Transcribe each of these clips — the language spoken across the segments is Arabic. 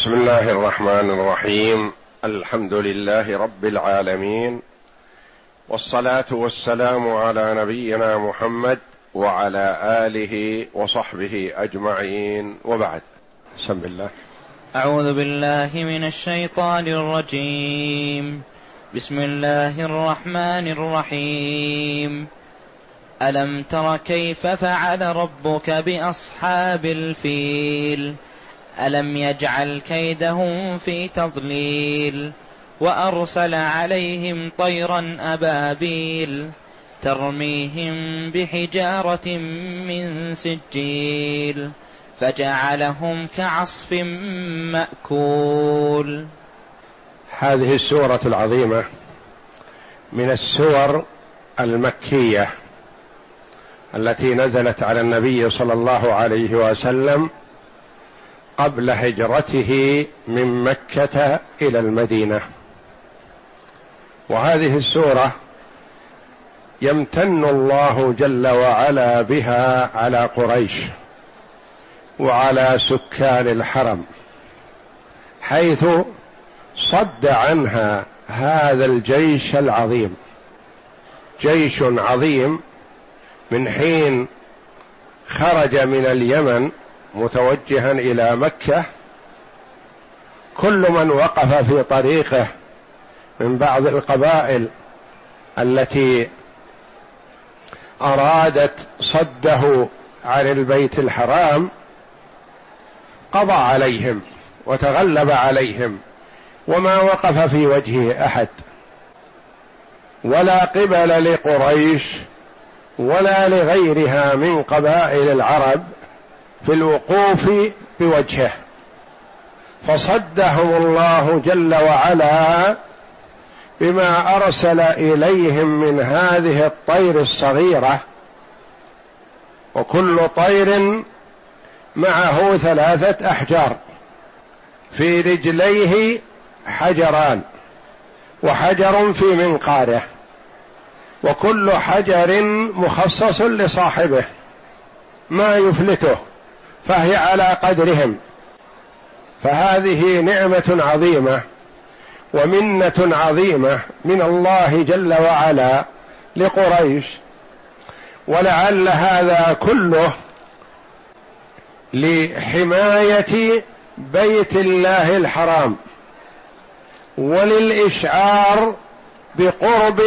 بسم الله الرحمن الرحيم. الحمد لله رب العالمين. والصلاة والسلام على نبينا محمد وعلى آله وصحبه أجمعين. وبعد. بسم الله. أعوذ بالله من الشيطان الرجيم. بسم الله الرحمن الرحيم. ألم تر كيف فعل ربك بأصحاب الفيل؟ ألم يجعل كيدهم في تضليل وأرسل عليهم طيرا أبابيل ترميهم بحجارة من سجيل فجعلهم كعصف مأكول. هذه السورة العظيمة من السور المكية التي نزلت على النبي صلى الله عليه وسلم قبل هجرته من مكة إلى المدينة. وهذه السورة يمتن الله جل وعلا بها على قريش وعلى سكان الحرم حيث صد عنها هذا الجيش العظيم. جيش عظيم من حين خرج من اليمن متوجها إلى مكة كل من وقف في طريقه من بعض القبائل التي أرادت صده عن البيت الحرام قضى عليهم وتغلب عليهم وما وقف في وجهه أحد. ولا قبل لقريش ولا لغيرها من قبائل العرب في الوقوف بوجهه. فصدهم الله جل وعلا بما أرسل إليهم من هذه الطير الصغيرة. وكل طير معه ثلاثة أحجار. في رجليه حجران وحجر في منقاره وكل حجر مخصص لصاحبه ما يفلته. فهي على قدرهم. فهذه نعمة عظيمة ومنة عظيمة من الله جل وعلا لقريش. ولعل هذا كله لحماية بيت الله الحرام وللإشعار بقرب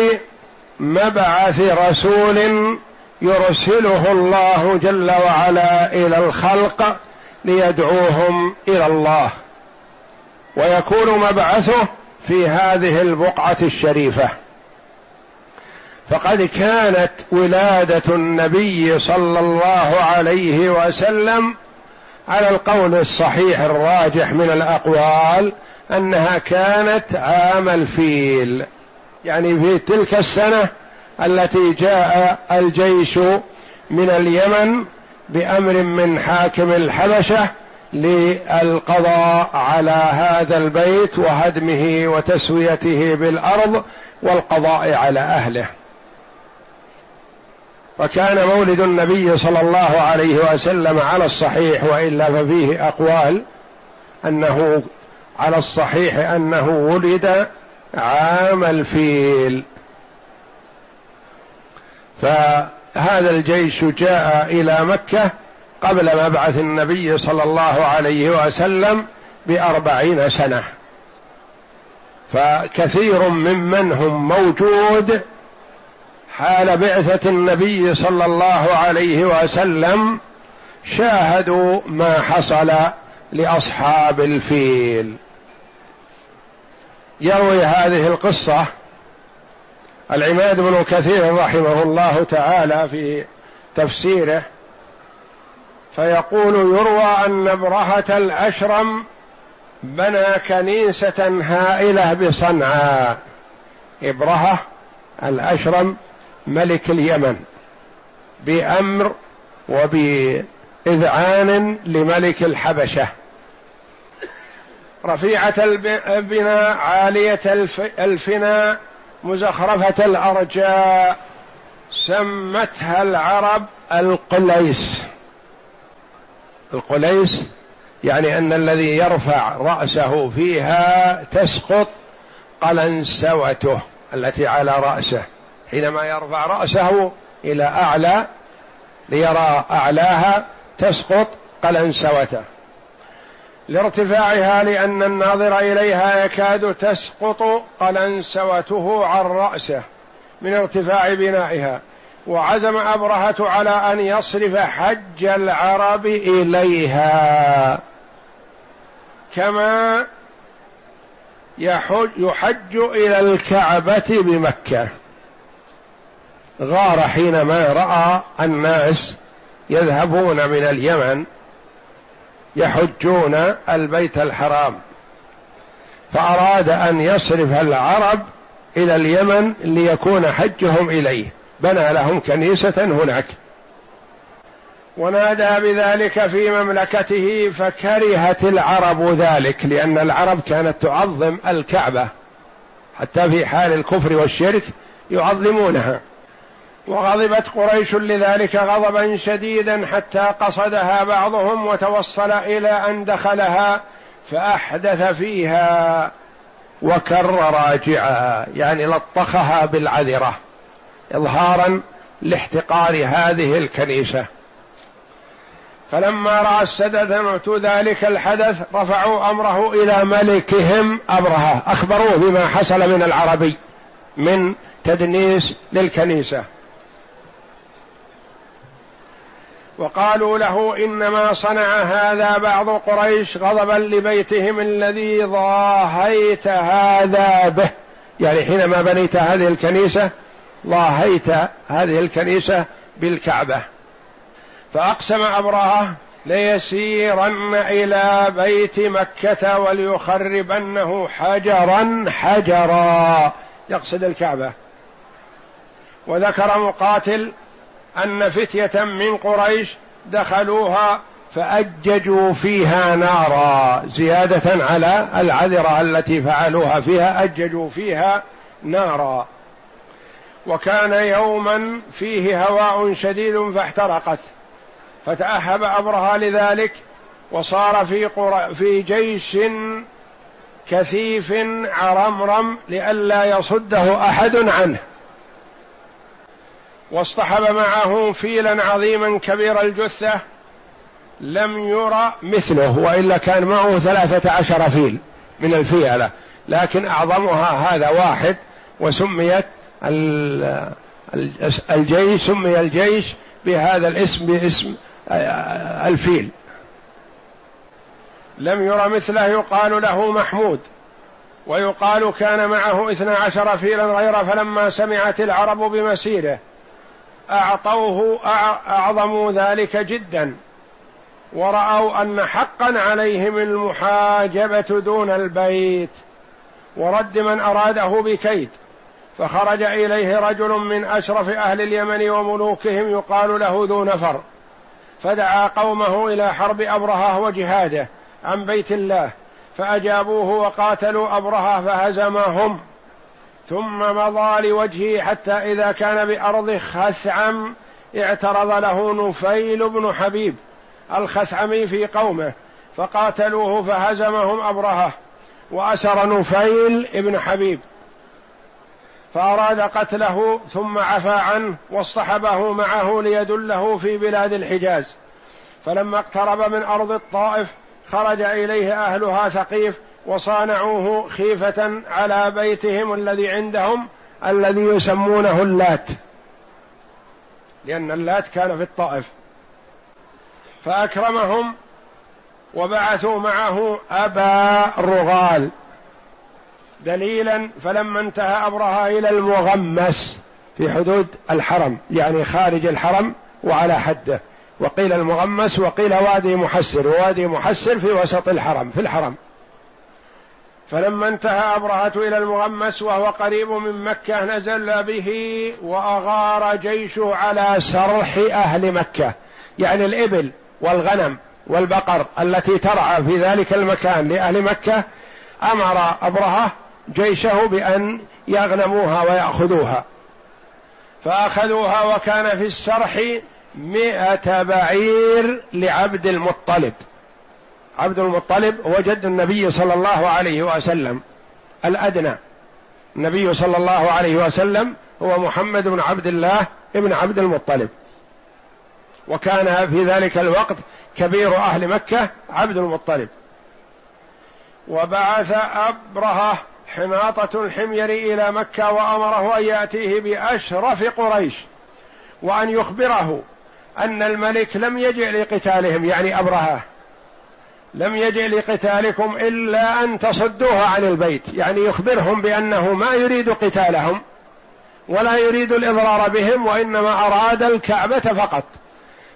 مبعث رسول يرسله الله جل وعلا إلى الخلق ليدعوهم إلى الله. ويكون مبعثه في هذه البقعة الشريفة. فقد كانت ولادة النبي صلى الله عليه وسلم على القول الصحيح الراجح من الأقوال أنها كانت عام الفيل. يعني في تلك السنة التي جاء الجيش من اليمن بأمر من حاكم الحبشة للقضاء على هذا البيت وهدمه وتسويته بالأرض والقضاء على أهله. وكان مولد النبي صلى الله عليه وسلم على الصحيح وإلا ففيه أقوال أنه على الصحيح أنه ولد عام الفيل. فهذا الجيش جاء إلى مكة قبل مبعث النبي صلى الله عليه وسلم بأربعين سنة. فكثير ممن هم موجود حال بعثة النبي صلى الله عليه وسلم شاهدوا ما حصل لأصحاب الفيل. يروي هذه القصة العماد بن كثير رحمه الله تعالى في تفسيره فيقول يروى أن ابرهة الأشرم بنى كنيسة هائلة بصنعاء إبرهة الأشرم ملك اليمن بأمر وبإذعان لملك الحبشة. رفيعة البناء عالية الفناء مزخرفة الأرجاء سمتها العرب القليس. القليس يعني أن الذي يرفع رأسه فيها تسقط قلنسوته التي على رأسه. حينما يرفع رأسه إلى أعلى ليرى أعلاها تسقط قلنسوته. لارتفاعها لأن الناظر إليها يكاد تسقط قلنسوته عن رأسه من ارتفاع بنائها وعزم أبرهة على أن يصرف حج العرب إليها. كما يحج, يحج إلى الكعبة بمكة. غار حينما رأى الناس يذهبون من اليمن يحجون البيت الحرام. فأراد أن يصرف العرب إلى اليمن ليكون حجهم إليه. بنى لهم كنيسة هناك. ونادى بذلك في مملكته فكرهت العرب ذلك لأن العرب كانت تعظم الكعبة. حتى في حال الكفر والشرك يعظمونها. وغضبت قريش لذلك غضبا شديدا حتى قصدها بعضهم وتوصل إلى أن دخلها فأحدث فيها وكر راجعها يعني لطخها بالعذرة اظهارا لاحتقار هذه الكنيسة. فلما رأى السدة ذلك الحدث رفعوا أمره إلى ملكهم أبرهة. أخبروه بما حصل من العربي من تدنيس للكنيسة. وقالوا له إنما صنع هذا بعض قريش غضبا لبيتهم الذي ضاهيت هذا به. يعني حينما بنيت هذه الكنيسة ضاهيت هذه الكنيسة بالكعبة. فأقسم ابرهه ليسيرن إلى بيت مكة وليخربنه حجرا حجرا. يقصد الكعبة. وذكر مقاتل أن فتية من قريش دخلوها فأججوا فيها نارا زيادة على العذرة التي فعلوها فيها أججوا فيها نارا. وكان يوما فيه هواء شديد فاحترقت فتأهب أبرهة لذلك وصار في قرى في جيش كثيف عرمرم لئلا يصده أحد عنه. واصطحب معه فيلا عظيما كبير الجثة لم يرى مثله وإلا كان معه ثلاثة عشر فيل من الفيلة لكن أعظمها هذا واحد وسميت الجيش سمي الجيش بهذا الاسم باسم الفيل. لم ير مثله يقال له محمود ويقال كان معه اثنا عشر فيلا غير فلما سمعت العرب بمسيره أعطوه أعظموا ذلك جدا. ورأوا أن حقا عليهم المحاجبة دون البيت. ورد من أراده بكيد. فخرج إليه رجل من أشرف أهل اليمن وملوكهم يقال له ذو نفر. فدعا قومه إلى حرب أبرهة وجهاده عن بيت الله. فأجابوه وقاتلوا أبرهة فهزمهم. ثم مضى لوجهه حتى إذا كان بأرض خثعم اعترض له نفيل بن حبيب الخثعمي في قومه فقاتلوه فهزمهم أبرهة وأسر نفيل ابن حبيب. فأراد قتله ثم عفى عنه واصطحبه معه ليدله في بلاد الحجاز. فلما اقترب من أرض الطائف خرج إليه أهلها ثقيف وصانعوه خيفة على بيتهم الذي عندهم الذي يسمونه اللات. لأن اللات كان في الطائف. فأكرمهم وبعثوا معه أبا رغال. دليلا فلما انتهى أبرهة إلى المغمس في حدود الحرم يعني خارج الحرم وعلى حدة. وقيل المغمس وقيل وادي محسر ووادي محسر في وسط الحرم في الحرم. فلما انتهى أبرهة إلى المغمس وهو قريب من مكة نزل به وأغار جيشه على سرح أهل مكة يعني الإبل والغنم والبقر التي ترعى في ذلك المكان لأهل مكة. أمر أبرهة جيشه بأن يغنموها ويأخذوها. فأخذوها وكان في السرح مئة بعير لعبد المطلب. عبد المطلب هو جد النبي صلى الله عليه وسلم الأدنى. النبي صلى الله عليه وسلم هو محمد بن عبد الله ابن عبد المطلب. وكان في ذلك الوقت كبير أهل مكة عبد المطلب. وبعث أبرهة حناطة الحمير إلى مكة وأمره أن يأتيه بأشرف قريش وأن يخبره أن الملك لم يجئ لقتالهم يعني أبرهة. لم يجئ لقتالكم إلا أن تصدوه عن البيت. يعني يخبرهم بأنه ما يريد قتالهم ولا يريد الإضرار بهم وإنما أراد الكعبة فقط.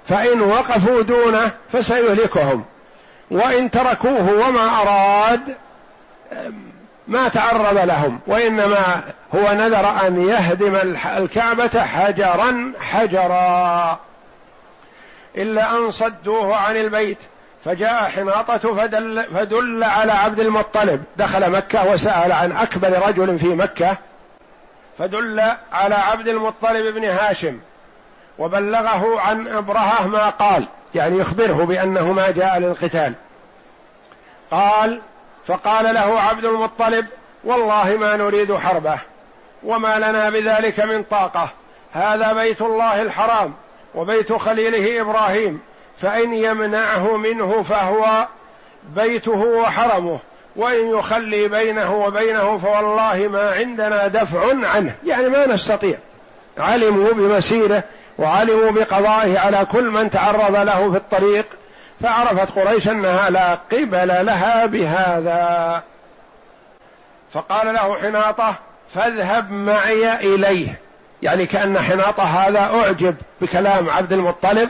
فإن وقفوا دونه فسيهلكهم. وإن تركوه وما أراد ما تعرض لهم. وإنما هو نذر أن يهدم الكعبة حجرا حجرا. إلا أن صدوه عن البيت. فجاء حناطة فدل, فدل على عبد المطلب. دخل مكة وسأل عن أكبر رجل في مكة. فدل على عبد المطلب بن هاشم. وبلغه عن ابرهه ما قال. يعني يخبره بأنه ما جاء للقتال. قال فقال له عبد المطلب والله ما نريد حربه. وما لنا بذلك من طاقة. هذا بيت الله الحرام. وبيت خليله إبراهيم. فإن يمنعه منه فهو بيته وحرمه وإن يخلي بينه وبينه فوالله ما عندنا دفع عنه. يعني ما نستطيع. علموا بمسيره وعلموا بقضائه على كل من تعرض له في الطريق فعرفت قريش أنها لا قبل لها بهذا. فقال له حناطة فاذهب معي إليه. يعني كأن حناطة هذا أعجب بكلام عبد المطلب.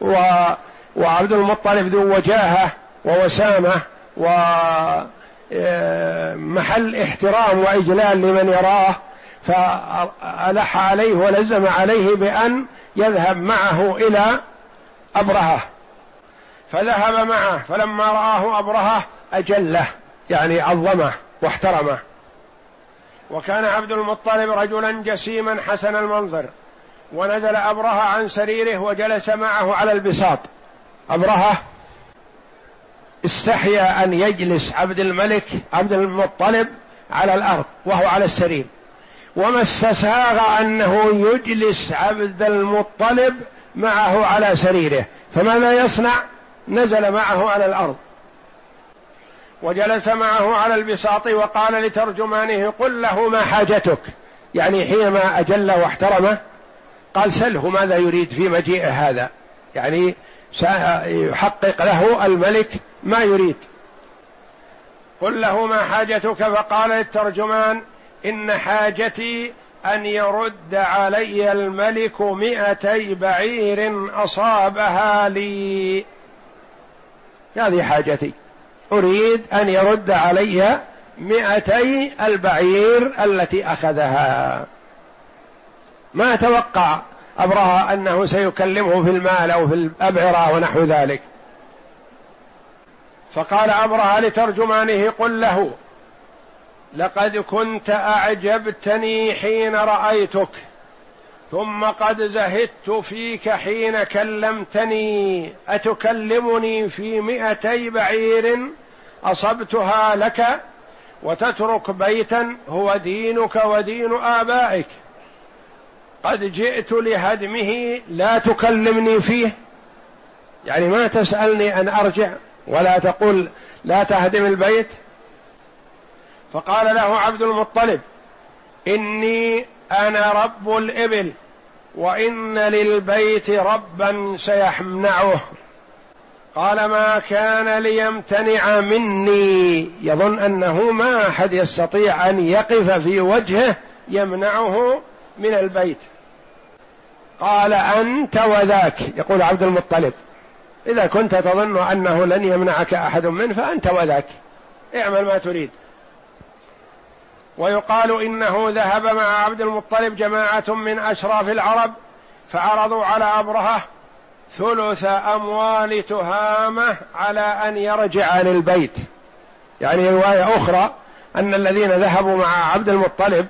و وعبد المطلب ذو وجاهة ووسامة ومحل احترام وإجلال لمن يراه فألح عليه ولزم عليه بأن يذهب معه إلى أبرهة. فذهب معه فلما رآه أبرهة أجله يعني عظمه واحترمه. وكان عبد المطلب رجلا جسيما حسن المنظر. ونزل أبرهة عن سريره وجلس معه على البساط. أبرهة استحيا أن يجلس عبد الملك عبد المطلب على الأرض وهو على السرير. وما استساغ أنه يجلس عبد المطلب معه على سريره. فماذا يصنع؟ نزل معه على الأرض. وجلس معه على البساط وقال لترجمانه قل له ما حاجتك. يعني حينما أجل واحترمه قال سله ماذا يريد في مجيء هذا. يعني سيحقق له الملك ما يريد. قل له ما حاجتك؟ فقال للترجمان إن حاجتي أن يرد علي الملك مئتي بعير أصابها لي. هذه حاجتي. أريد أن يرد علي مئتي البعير التي أخذها. ما توقع أبرهة أنه سيكلمه في المال أو في الأبعرة ونحو ذلك. فقال أبرهة لترجمانه قل له لقد كنت أعجبتني حين رأيتك ثم قد زهدت فيك حين كلمتني أتكلمني في مئتي بعير أصبتها لك وتترك بيتا هو دينك ودين آبائك. قد جئت لهدمه لا تكلمني فيه. يعني ما تسألني أن أرجع ولا تقول لا تهدم البيت. فقال له عبد المطلب إني أنا رب الإبل وإن للبيت ربا سيمنعه قال ما كان ليمتنع مني. يظن أنه ما أحد يستطيع أن يقف في وجهه يمنعه من البيت. قال أنت وذاك يقول عبد المطلب. إذا كنت تظن أنه لن يمنعك أحد منه فأنت وذاك. اعمل ما تريد. ويقال إنه ذهب مع عبد المطلب جماعة من أشراف العرب فعرضوا على أبرهة ثلث أموال تهامة على أن يرجع للبيت. يعني رواية أخرى أن الذين ذهبوا مع عبد المطلب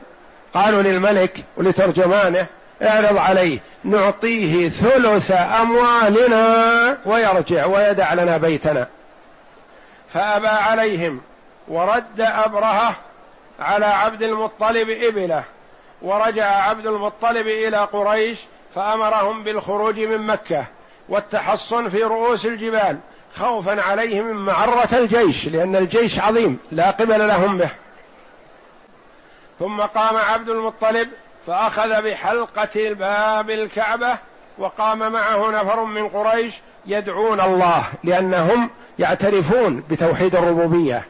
قالوا للملك ولترجمانه اعرض عليه نعطيه ثلث أموالنا ويرجع ويدع لنا بيتنا. فأبى عليهم ورد أبرهه على عبد المطلب إبله ورجع عبد المطلب إلى قريش فأمرهم بالخروج من مكة والتحصن في رؤوس الجبال خوفا عليهم من معرة الجيش لأن الجيش عظيم لا قبل لهم به. ثم قام عبد المطلب فأخذ بحلقة باب الكعبة وقام معه نفر من قريش يدعون الله لأنهم يعترفون بتوحيد الربوبية.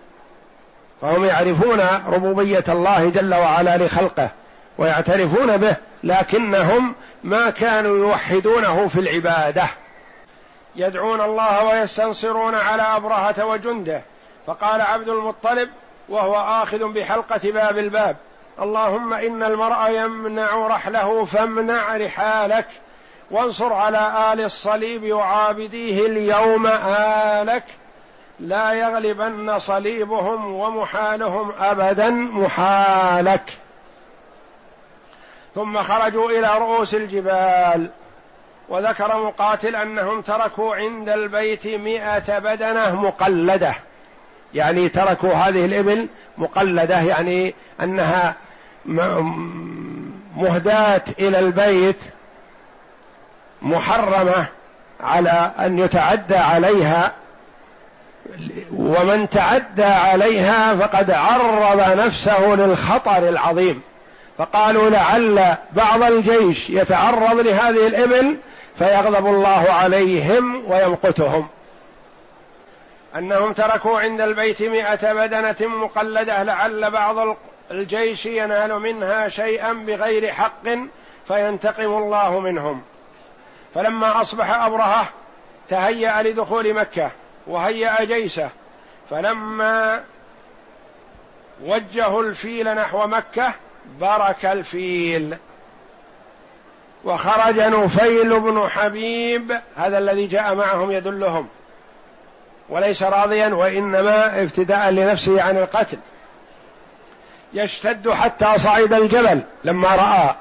فهم يعرفون ربوبية الله جل وعلا لخلقه ويعترفون به لكنهم ما كانوا يوحدونه في العبادة. يدعون الله ويستنصرون على أبرهة وجنده. فقال عبد المطلب وهو آخذ بحلقة باب الباب. اللهم إن المرء يمنع رحله فامنع رحالك وانصر على آل الصليب وعابديه اليوم آلك. لا يغلبن صليبهم ومحالهم ابدا محالك. ثم خرجوا إلى رؤوس الجبال وذكر مقاتل أنهم تركوا عند البيت مئة بدنة مقلدة. يعني تركوا هذه الإبل مقلدة يعني أنها مهداة إلى البيت محرمة على أن يتعدى عليها ومن تعدى عليها فقد عرض نفسه للخطر العظيم. فقالوا لعل بعض الجيش يتعرض لهذه الإبل فيغضب الله عليهم ويمقتهم. أنهم تركوا عند البيت مئة بدنة مقلدة لعل بعض الجيش ينال منها شيئا بغير حق فينتقم الله منهم. فلما أصبح أبرهة تهيأ لدخول مكة وهيأ جيشه. فلما وجهوا الفيل نحو مكة برك الفيل. وخرج نفيل بن حبيب هذا الذي جاء معهم يدلهم. وليس راضيا وإنما ابتداء لنفسه عن القتل. يشتد حتى صعد الجبل. لما رأى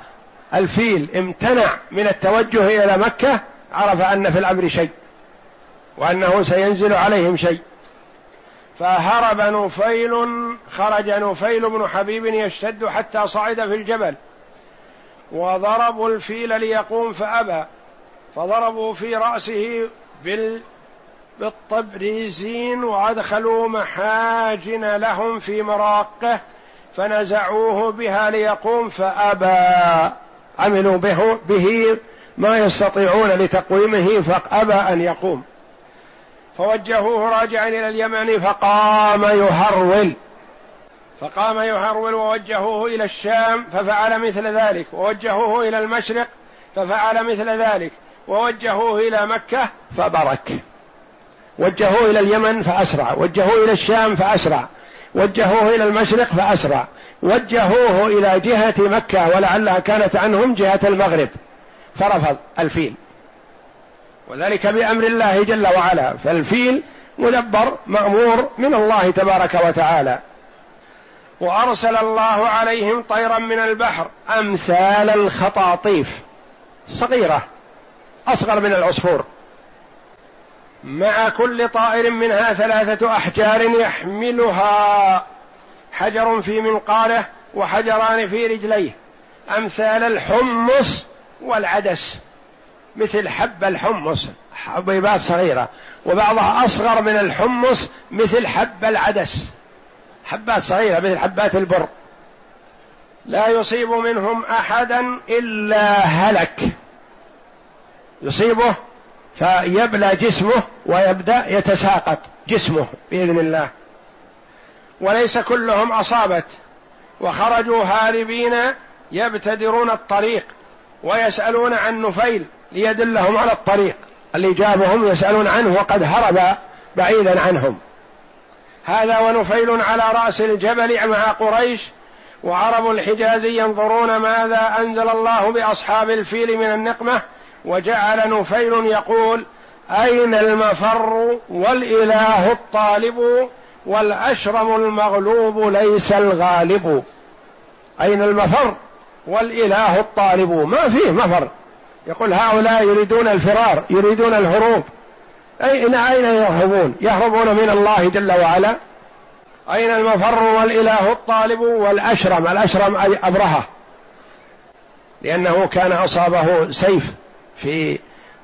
الفيل امتنع من التوجه إلى مكة عرف أن في الأمر شيء وأنه سينزل عليهم شيء. فهرب نفيل خرج نفيل بن حبيب يشتد حتى صعد في الجبل. وضربوا الفيل ليقوم فأبى. فضربوا في رأسه بال بالطبريزين وأدخلوا محاجن لهم في مراقه. فنزعوه بها ليقوم فأبى. عملوا به, به ما يستطيعون لتقويمه فأبى أن يقوم. فوجهوه راجعا إلى اليمن فقام يهرول. فقام يهرول ووجهوه إلى الشام ففعل مثل ذلك. ووجهوه إلى المشرق ففعل مثل ذلك. ووجهوه إلى مكة فبرك. وجهوه إلى اليمن فأسرع. وجهوه إلى الشام فأسرع. وجهوه إلى المشرق فأسرع. وجهوه إلى جهة مكة ولعلها كانت عنهم جهة المغرب. فرفض الفيل. وذلك بأمر الله جل وعلا. فالفيل مدبر مأمور من الله تبارك وتعالى. وأرسل الله عليهم طيرا من البحر أمثال الخطاطيف. صغيرة. أصغر من العصفور. مع كل طائر منها ثلاثة أحجار يحملها. حجر في منقاره وحجران في رجليه. أمثال الحمص والعدس. مثل حب الحمص. حبيبات صغيرة. وبعضها أصغر من الحمص مثل حب العدس. حبات صغيرة مثل حبات البر. لا يصيب منهم أحدا إلا هلك. يصيبه فيبلى جسمه ويبدأ يتساقط جسمه بإذن الله. وليس كلهم أصابت وخرجوا هاربين يبتدرون الطريق ويسألون عن نفيل ليدلهم على الطريق. اللي جابهم يسألون عنه وقد هرب بعيدا عنهم. هذا ونفيل على رأس الجبل مع قريش وعرب الحجاز ينظرون ماذا أنزل الله بأصحاب الفيل من النقمة وجعل نفيل يقول أين المفر والإله الطالب والأشرم المغلوب ليس الغالب؟ أين المفر والإله الطالب؟ ما فيه مفر. يقول هؤلاء يريدون الفرار يريدون الهروب. أي إلى أين يهربون؟ يهربون من الله جل وعلا. أين المفر والإله الطالب والأشرم؟ الأشرم أي أبرهة. لأنه كان أصابه سيف. في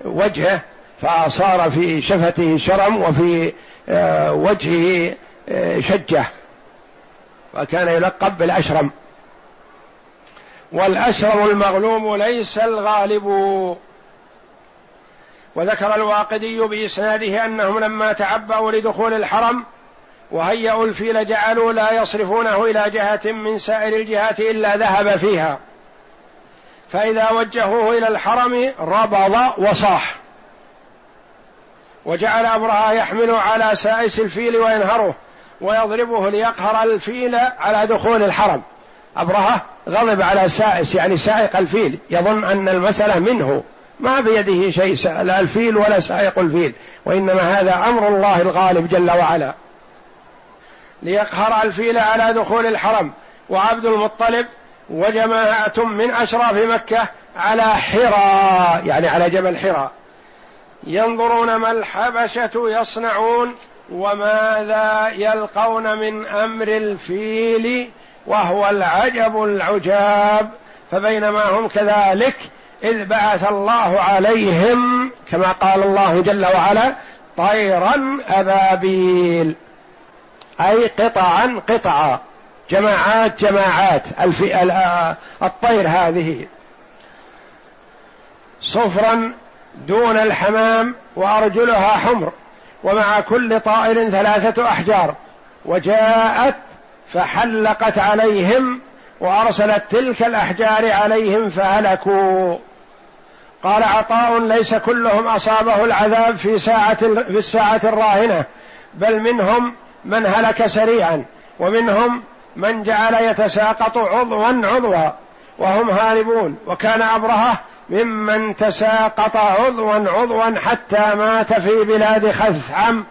وجهه فصار في شفته شرم وفي آه، وجهه آه، شجة وكان يلقب بالأشرم. والأشرم المغلوم ليس الغالب. وذكر الواقدي بإسناده أنهم لما تعبأوا لدخول الحرم وهيأوا الفيل جعلوا لا يصرفونه إلى جهة من سائر الجهات إلا ذهب فيها. فإذا وجهوه إلى الحرم ربض وصاح. وجعل أبرهة يحمل على سائس الفيل وينهره ويضربه ليقهر الفيل على دخول الحرم. أبرهة غضب على سائس يعني سائق الفيل. يظن أن المسألة منه. ما بيده شيء لا الفيل ولا سائق الفيل. وإنما هذا أمر الله الغالب جل وعلا. ليقهر الفيل على دخول الحرم. وعبد المطلب وجماعة من أشراف مكة على حرى يعني على جبل حرى. ينظرون ما الحبشة يصنعون وماذا يلقون من أمر الفيل وهو العجب العجاب. فبينما هم كذلك إذ بعث الله عليهم كما قال الله جل وعلا طيرا أبابيل أي قطعا قطعا. جماعات جماعات. الطير هذه. صفرا دون الحمام وأرجلها حمر. ومع كل طائر ثلاثة أحجار. وجاءت فحلقت عليهم وأرسلت تلك الأحجار عليهم فهلكوا. قال عطاء ليس كلهم أصابه العذاب في ساعة في الساعة الراهنة بل منهم من هلك سريعا ومنهم من جعل يتساقط عضوا عضوا وهم هاربون وكان أبرهة ممن تساقط عضوا عضوا حتى مات في بلاد خثعم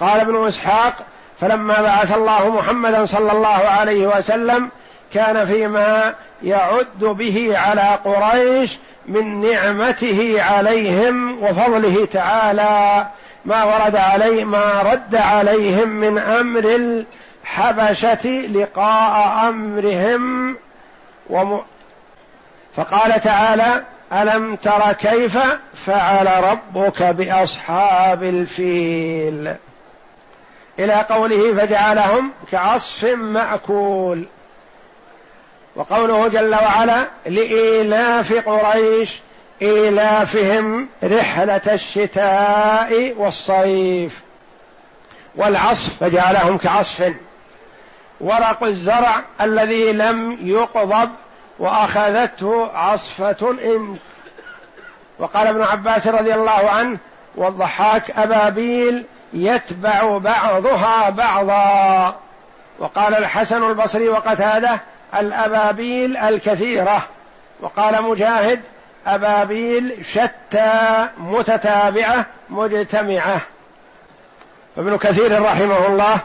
قال ابن إسحاق فلما بعث الله محمدا صلى الله عليه وسلم كان فيما يعد به على قريش من نعمته عليهم وفضله تعالى. ما ورد عليه ما رد عليهم من أمر الحبشه لقاء أمرهم وم فقال تعالى ألم تر كيف فعل ربك بأصحاب الفيل؟ إلى قوله فجعلهم كعصف مأكول. وقوله جل وعلا لإيلاف قريش إيلافهم رحلة الشتاء والصيف. والعصف فجعلهم كعصف. ورق الزرع الذي لم يقضب وأخذته عصفة إن وقال ابن عباس رضي الله عنه والضحاك أبابيل يتبع بعضها بعضا. وقال الحسن البصري وقتاده الأبابيل الكثيرة. وقال مجاهد أبابيل شتى متتابعة مجتمعة. ابن كثير رحمه الله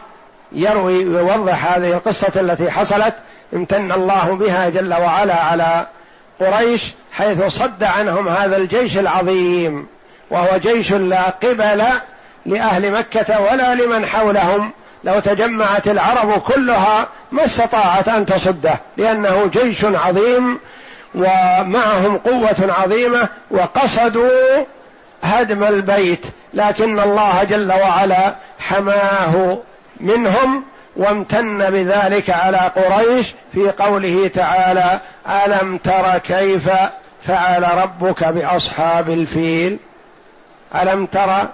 يروي ويوضح هذه القصة التي حصلت امتن الله بها جل وعلا على قريش حيث صد عنهم هذا الجيش العظيم وهو جيش لا قبل لأهل مكة ولا لمن حولهم. لو تجمعت العرب كلها ما استطاعت أن تصده لأنه جيش عظيم ومعهم قوة عظيمة وقصدوا هدم البيت. لكن الله جل وعلا حماه منهم وامتن بذلك على قريش في قوله تعالى ألم تر كيف فعل ربك بأصحاب الفيل؟ ألم ترى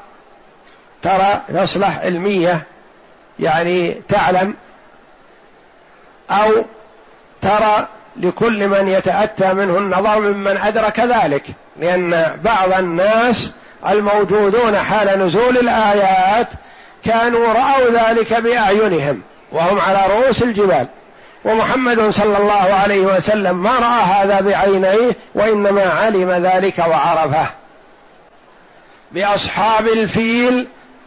ترى يصلح علمية يعني تعلم أو ترى لكل من يتأتى منه النظر ممن أدرك ذلك لأن بعض الناس الموجودون حال نزول الآيات كانوا رأوا ذلك بأعينهم وهم على رؤوس الجبال. ومحمد صلى الله عليه وسلم ما رأى هذا بعينيه وإنما علم ذلك وعرفه. بأصحاب الفيل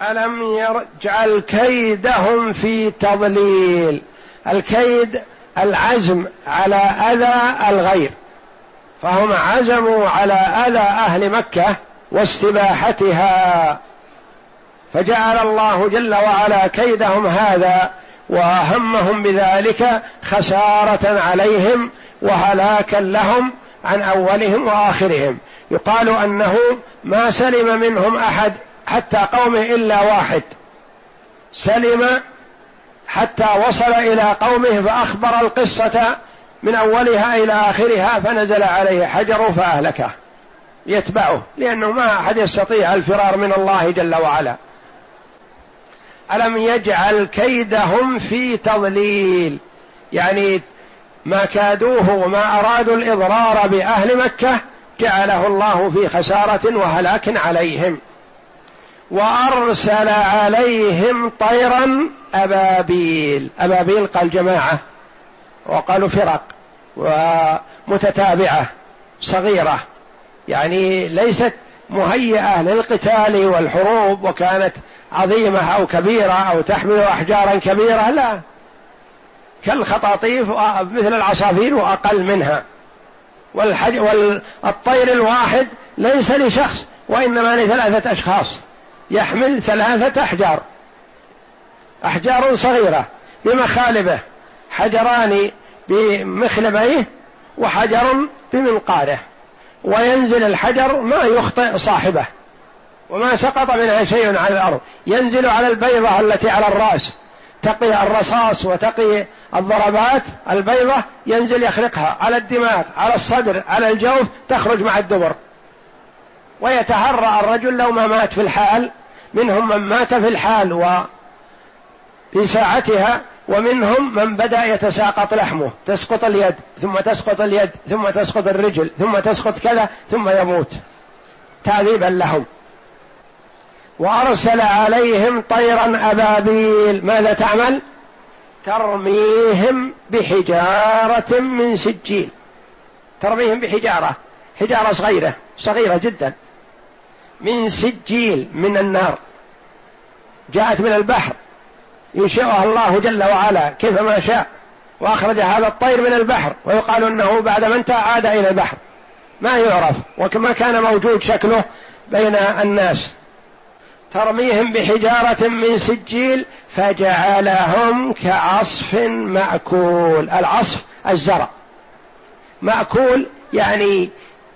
ألم يجعل كيدهم في تضليل. الكيد العزم على أذى الغير. فهم عزموا على أذى أهل مكة واستباحتها. فجعل الله جل وعلا كيدهم هذا وهمهم بذلك خسارة عليهم وهلاكا لهم عن أولهم وآخرهم. يقال أنه ما سلم منهم أحد حتى قومه إلا واحد. سلم حتى وصل إلى قومه فأخبر القصة من أولها إلى آخرها فنزل عليه حجر فأهلكه. يتبعه لأنه ما أحد يستطيع الفرار من الله جل وعلا. ألم يجعل كيدهم في تضليل؟ يعني ما كادوه وما أرادوا الإضرار بأهل مكة جعله الله في خسارة وهلاك عليهم. وأرسل عليهم طيرا أبابيل. أبابيل قال جماعة وقالوا فرق ومتتابعة صغيرة. يعني ليست مهيئة للقتال والحروب وكانت عظيمة أو كبيرة أو تحمل أحجارا كبيرة لا. كالخطاطيف مثل العصافير وأقل منها. والحج والطير الواحد ليس لشخص وإنما لثلاثة أشخاص. يحمل ثلاثة أحجار. أحجار صغيرة بمخالبه حجران بمخلبيه وحجر بمنقاره. وينزل الحجر ما يخطئ صاحبه وما سقط منها شيء على الأرض. ينزل على البيضة التي على الرأس. تقي الرصاص وتقي الضربات البيضة ينزل يخلقها. على الدماغ على الصدر على الجوف تخرج مع الدبر. ويتهرأ الرجل لو ما مات في الحال. منهم من مات في الحال وفي ساعتها ومنهم من بدأ يتساقط لحمه تسقط اليد ثم تسقط اليد ثم تسقط الرجل ثم تسقط كذا ثم يموت. تعذيبا لهم. وأرسل عليهم طيرا أبابيل. ماذا تعمل؟ ترميهم بحجارة من سجيل. ترميهم بحجارة حجارة صغيرة صغيرة جدا. من سجيل من النار. جاءت من البحر. ينشئها الله جل وعلا كيفما شاء. وأخرج هذا الطير من البحر ويقال إنه بعد ما انتهى عاد إلى البحر. ما يعرف. وكما كان موجود شكله بين الناس. ترميهم بحجارة من سجيل فجعلهم كعصف مأكول. العصف الزرع. مأكول يعني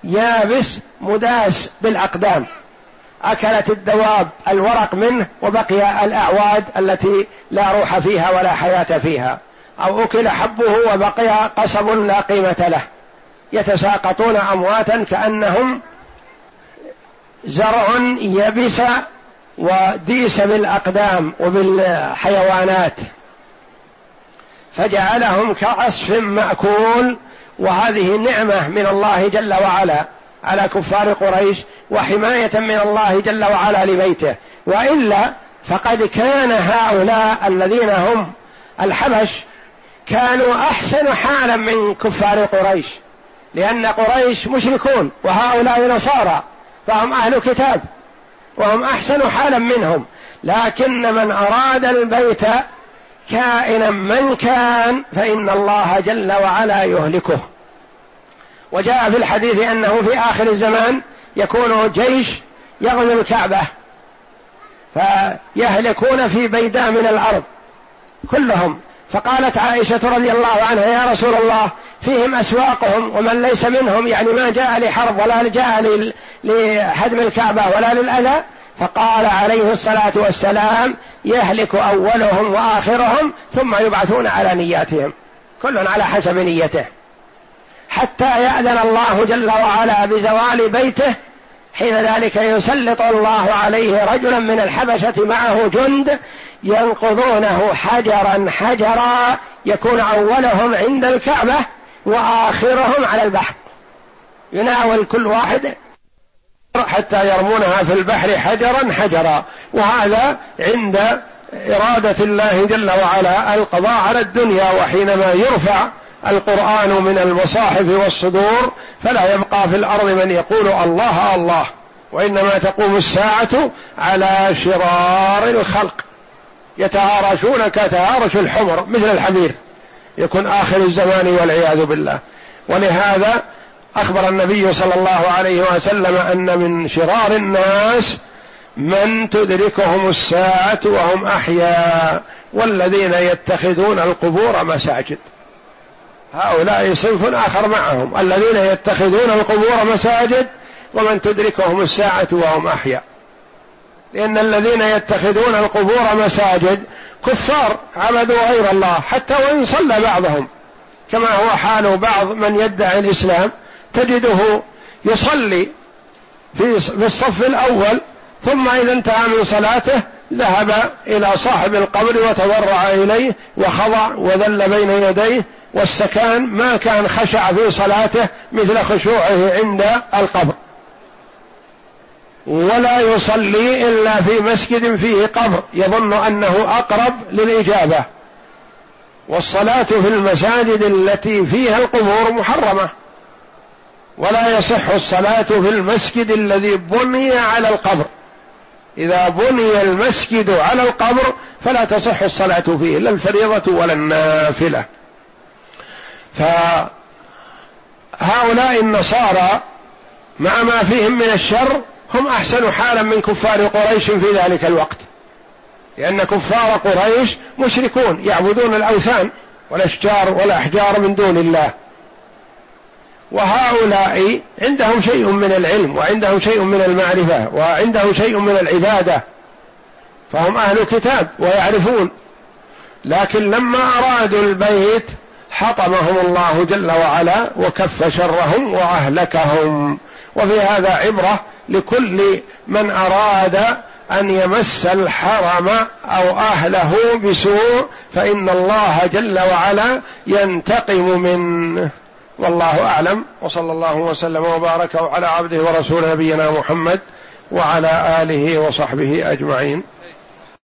يابس مداس بالأقدام. أكلت الدواب الورق منه وبقي الأعواد التي لا روح فيها ولا حياة فيها. أو أكل حبه وبقي قصب لا قيمة له. يتساقطون أمواتا كأنهم زرع يبس وديس بالأقدام وبالحيوانات. فجعلهم كعصف مأكول. وهذه نعمة من الله جل وعلا على كفار قريش وحماية من الله جل وعلا لبيته. وإلا فقد كان هؤلاء الذين هم الحبش كانوا أحسن حالا من كفار قريش. لأن قريش مشركون وهؤلاء نصارى فهم أهل كتاب وهم أحسن حالا منهم. لكن من أراد البيت كائنا من كان فإن الله جل وعلا يهلكه. وجاء في الحديث أنه في آخر الزمان يكون جيش يغزو الكعبه فيهلكون في بيداء من الأرض كلهم. فقالت عائشة رضي الله عنها يا رسول الله فيهم أسواقهم ومن ليس منهم يعني ما جاء لحرب ولا جاء لهدم الكعبة ولا للأذى. فقال عليه الصلاة والسلام يهلك أولهم وآخرهم ثم يبعثون على نياتهم. كل على حسب نيته. حتى يأذن الله جل وعلا بزوال بيته حين ذلك يسلط الله عليه رجلا من الحبشة معه جند ينقضونه حجرا حجرا يكون أولهم عند الكعبة وآخرهم على البحر. يناول كل واحد حتى يرمونها في البحر حجرا حجرا. وهذا عند إرادة الله جل وعلا القضاء على الدنيا وحينما يرفع القرآن من المصاحف والصدور فلا يبقى في الأرض من يقول الله الله. وإنما تقوم الساعة على شرار الخلق. يتهارشون كتهارش الحمر مثل الحمير. يكون آخر الزمان والعياذ بالله. ولهذا أخبر النبي صلى الله عليه وسلم أن من شرار الناس من تدركهم الساعة وهم أحياء والذين يتخذون القبور مساجد. هؤلاء صنف آخر معهم الذين يتخذون القبور مساجد ومن تدركهم الساعة وهم أحياء. لأن الذين يتخذون القبور مساجد كفار عبدوا غير الله حتى وإن صلى بعضهم. كما هو حال بعض من يدعي الإسلام تجده يصلي في الصف الأول ثم إذا انتهى من صلاته ذهب إلى صاحب القبر وتضرع إليه وخضع وذل بين يديه والسكان ما كان خشع في صلاته مثل خشوعه عند القبر. ولا يصلي إلا في مسجد فيه قبر. يظن أنه أقرب للإجابة. والصلاة في المساجد التي فيها القبور محرمة. ولا يصح الصلاة في المسجد الذي بني على القبر. إذا بني المسجد على القبر فلا تصح الصلاة فيه لا الفريضة ولا النافلة. فهؤلاء النصارى مع ما فيهم من الشر هم أحسن حالا من كفار قريش في ذلك الوقت. لأن كفار قريش مشركون يعبدون الأوثان والاشجار والاحجار من دون الله. وهؤلاء عندهم شيء من العلم وعندهم شيء من المعرفة وعندهم شيء من العبادة. فهم أهل كتاب ويعرفون. لكن لما أرادوا البيت حطمهم الله جل وعلا وكف شرهم وأهلكهم. وفي هذا عبرة لكل من أراد أن يمس الحرم أو أهله بسوء فإن الله جل وعلا ينتقم منه. والله أعلم. وصلى الله وسلم وبارك على عبده ورسول نبينا محمد وعلى آله وصحبه أجمعين.